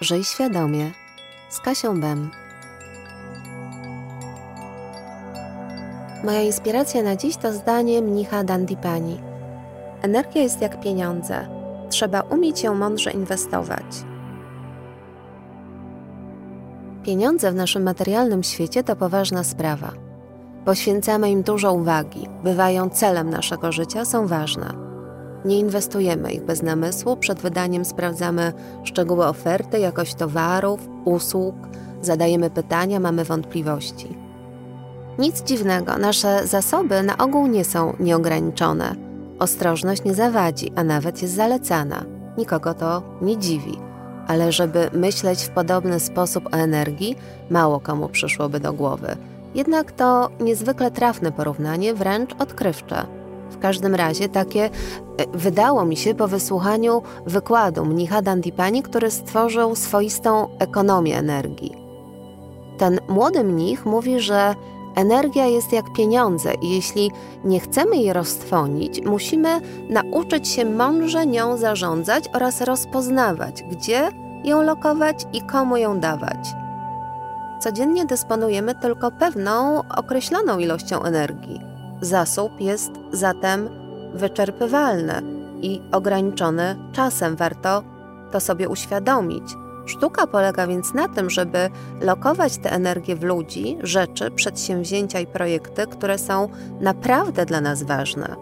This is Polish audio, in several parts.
Żyj świadomie z Kasią Bem. Moja inspiracja na dziś to zdanie mnicha Dandipani. Energia jest jak pieniądze. Trzeba umieć ją mądrze inwestować. Pieniądze w naszym materialnym świecie to poważna sprawa. Poświęcamy im dużo uwagi, bywają celem naszego życia, są ważne. Nie inwestujemy ich bez namysłu, przed wydaniem sprawdzamy szczegóły oferty, jakość towarów, usług, zadajemy pytania, mamy wątpliwości. Nic dziwnego, nasze zasoby na ogół nie są nieograniczone. Ostrożność nie zawadzi, a nawet jest zalecana. Nikogo to nie dziwi. Ale żeby myśleć w podobny sposób o energii, mało komu przyszłoby do głowy. Jednak to niezwykle trafne porównanie, wręcz odkrywcze. W każdym razie takie e, wydało mi się po wysłuchaniu wykładu mnicha Dandipani, który stworzył swoistą ekonomię energii. Ten młody mnich mówi, że energia jest jak pieniądze i jeśli nie chcemy jej roztwonić, musimy nauczyć się mądrze nią zarządzać oraz rozpoznawać, gdzie ją lokować i komu ją dawać. Codziennie dysponujemy tylko pewną określoną ilością energii Zasób jest zatem wyczerpywalny i ograniczony czasem. Warto to sobie uświadomić. Sztuka polega więc na tym, żeby lokować tę energię w ludzi, rzeczy, przedsięwzięcia i projekty, które są naprawdę dla nas ważne.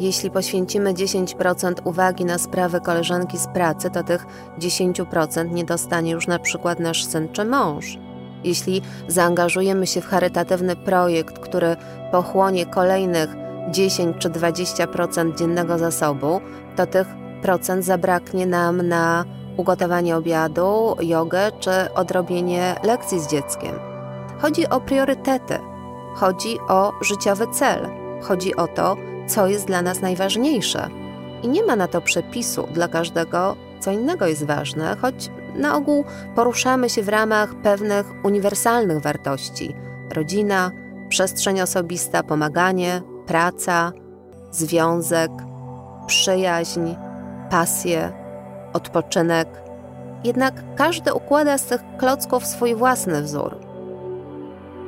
Jeśli poświęcimy 10% uwagi na sprawy koleżanki z pracy, to tych 10% nie dostanie już na przykład nasz syn czy mąż. Jeśli zaangażujemy się w charytatywny projekt, który pochłonie kolejnych 10 czy 20% dziennego zasobu, to tych procent zabraknie nam na ugotowanie obiadu, jogę czy odrobienie lekcji z dzieckiem. Chodzi o priorytety, chodzi o życiowy cel, chodzi o to, co jest dla nas najważniejsze. I nie ma na to przepisu dla każdego, co innego jest ważne, choć na ogół poruszamy się w ramach pewnych uniwersalnych wartości: rodzina, przestrzeń osobista, pomaganie, praca, związek, przyjaźń, pasje, odpoczynek. Jednak każdy układa z tych klocków swój własny wzór.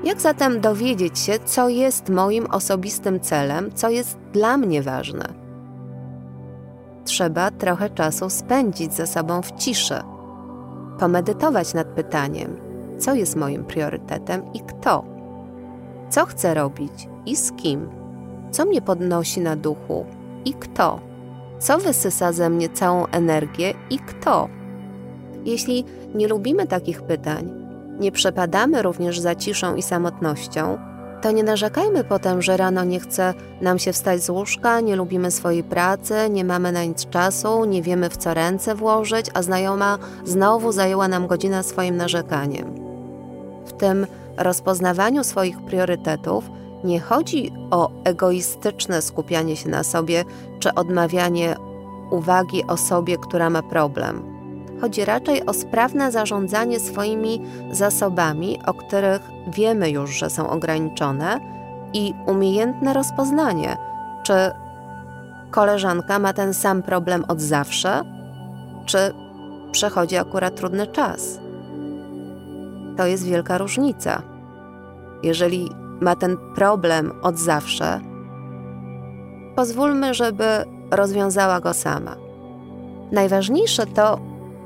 Jak zatem dowiedzieć się, co jest moim osobistym celem, co jest dla mnie ważne? Trzeba trochę czasu spędzić ze sobą w ciszy pomedytować nad pytaniem, co jest moim priorytetem i kto, co chcę robić i z kim, co mnie podnosi na duchu i kto, co wysysa ze mnie całą energię i kto. Jeśli nie lubimy takich pytań, nie przepadamy również za ciszą i samotnością, to nie narzekajmy potem, że rano nie chce nam się wstać z łóżka, nie lubimy swojej pracy, nie mamy na nic czasu, nie wiemy w co ręce włożyć, a znajoma znowu zajęła nam godzina swoim narzekaniem. W tym rozpoznawaniu swoich priorytetów nie chodzi o egoistyczne skupianie się na sobie czy odmawianie uwagi osobie, która ma problem Chodzi raczej o sprawne zarządzanie swoimi zasobami, o których wiemy już, że są ograniczone, i umiejętne rozpoznanie, czy koleżanka ma ten sam problem od zawsze, czy przechodzi akurat trudny czas. To jest wielka różnica. Jeżeli ma ten problem od zawsze, pozwólmy, żeby rozwiązała go sama. Najważniejsze to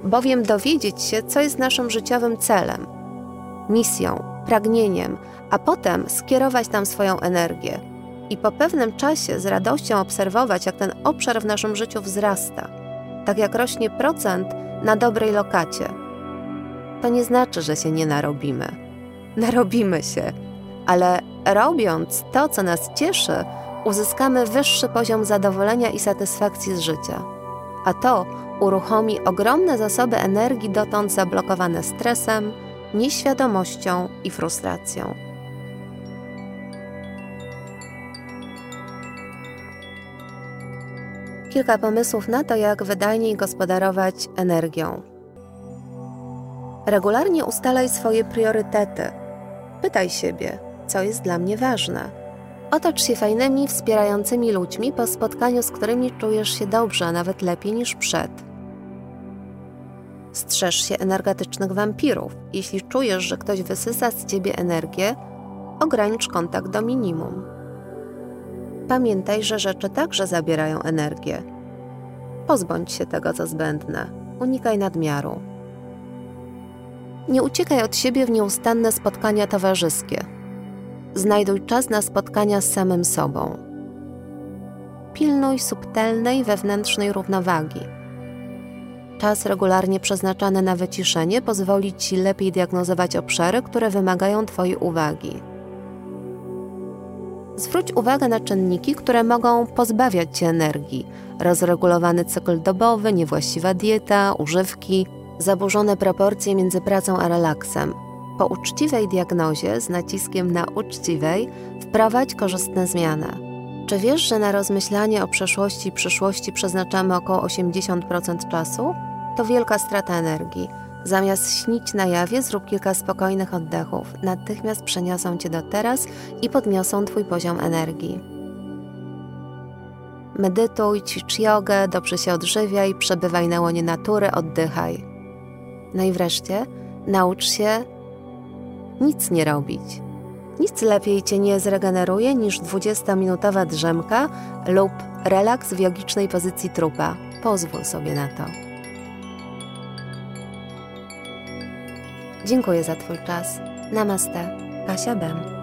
bowiem dowiedzieć się, co jest naszym życiowym celem, misją, pragnieniem, a potem skierować tam swoją energię i po pewnym czasie z radością obserwować, jak ten obszar w naszym życiu wzrasta, tak jak rośnie procent na dobrej lokacie. To nie znaczy, że się nie narobimy. Narobimy się, ale robiąc to, co nas cieszy, uzyskamy wyższy poziom zadowolenia i satysfakcji z życia. A to uruchomi ogromne zasoby energii dotąd zablokowane stresem, nieświadomością i frustracją. Kilka pomysłów na to, jak wydajniej gospodarować energią. Regularnie ustalaj swoje priorytety. Pytaj siebie, co jest dla mnie ważne. Otocz się fajnymi, wspierającymi ludźmi, po spotkaniu z którymi czujesz się dobrze, a nawet lepiej niż przed. Strzeż się energetycznych wampirów. Jeśli czujesz, że ktoś wysysa z ciebie energię, ogranicz kontakt do minimum. Pamiętaj, że rzeczy także zabierają energię. Pozbądź się tego, co zbędne. Unikaj nadmiaru. Nie uciekaj od siebie w nieustanne spotkania towarzyskie. Znajduj czas na spotkania z samym sobą. Pilnuj subtelnej wewnętrznej równowagi. Czas regularnie przeznaczany na wyciszenie pozwoli Ci lepiej diagnozować obszary, które wymagają Twojej uwagi. Zwróć uwagę na czynniki, które mogą pozbawiać Cię energii. Rozregulowany cykl dobowy, niewłaściwa dieta, używki, zaburzone proporcje między pracą a relaksem. Po uczciwej diagnozie, z naciskiem na uczciwej, wprowadź korzystne zmiany. Czy wiesz, że na rozmyślanie o przeszłości i przyszłości przeznaczamy około 80% czasu? To wielka strata energii. Zamiast śnić na jawie, zrób kilka spokojnych oddechów. Natychmiast przeniosą cię do teraz i podniosą twój poziom energii. Medytuj, ćwicz jogę, dobrze się odżywiaj, przebywaj na łonie natury, oddychaj. No i wreszcie naucz się nic nie robić. Nic lepiej cię nie zregeneruje niż 20-minutowa drzemka lub relaks w jogicznej pozycji trupa. Pozwól sobie na to. Dziękuję za Twój czas. Namaste. Kasia Bem.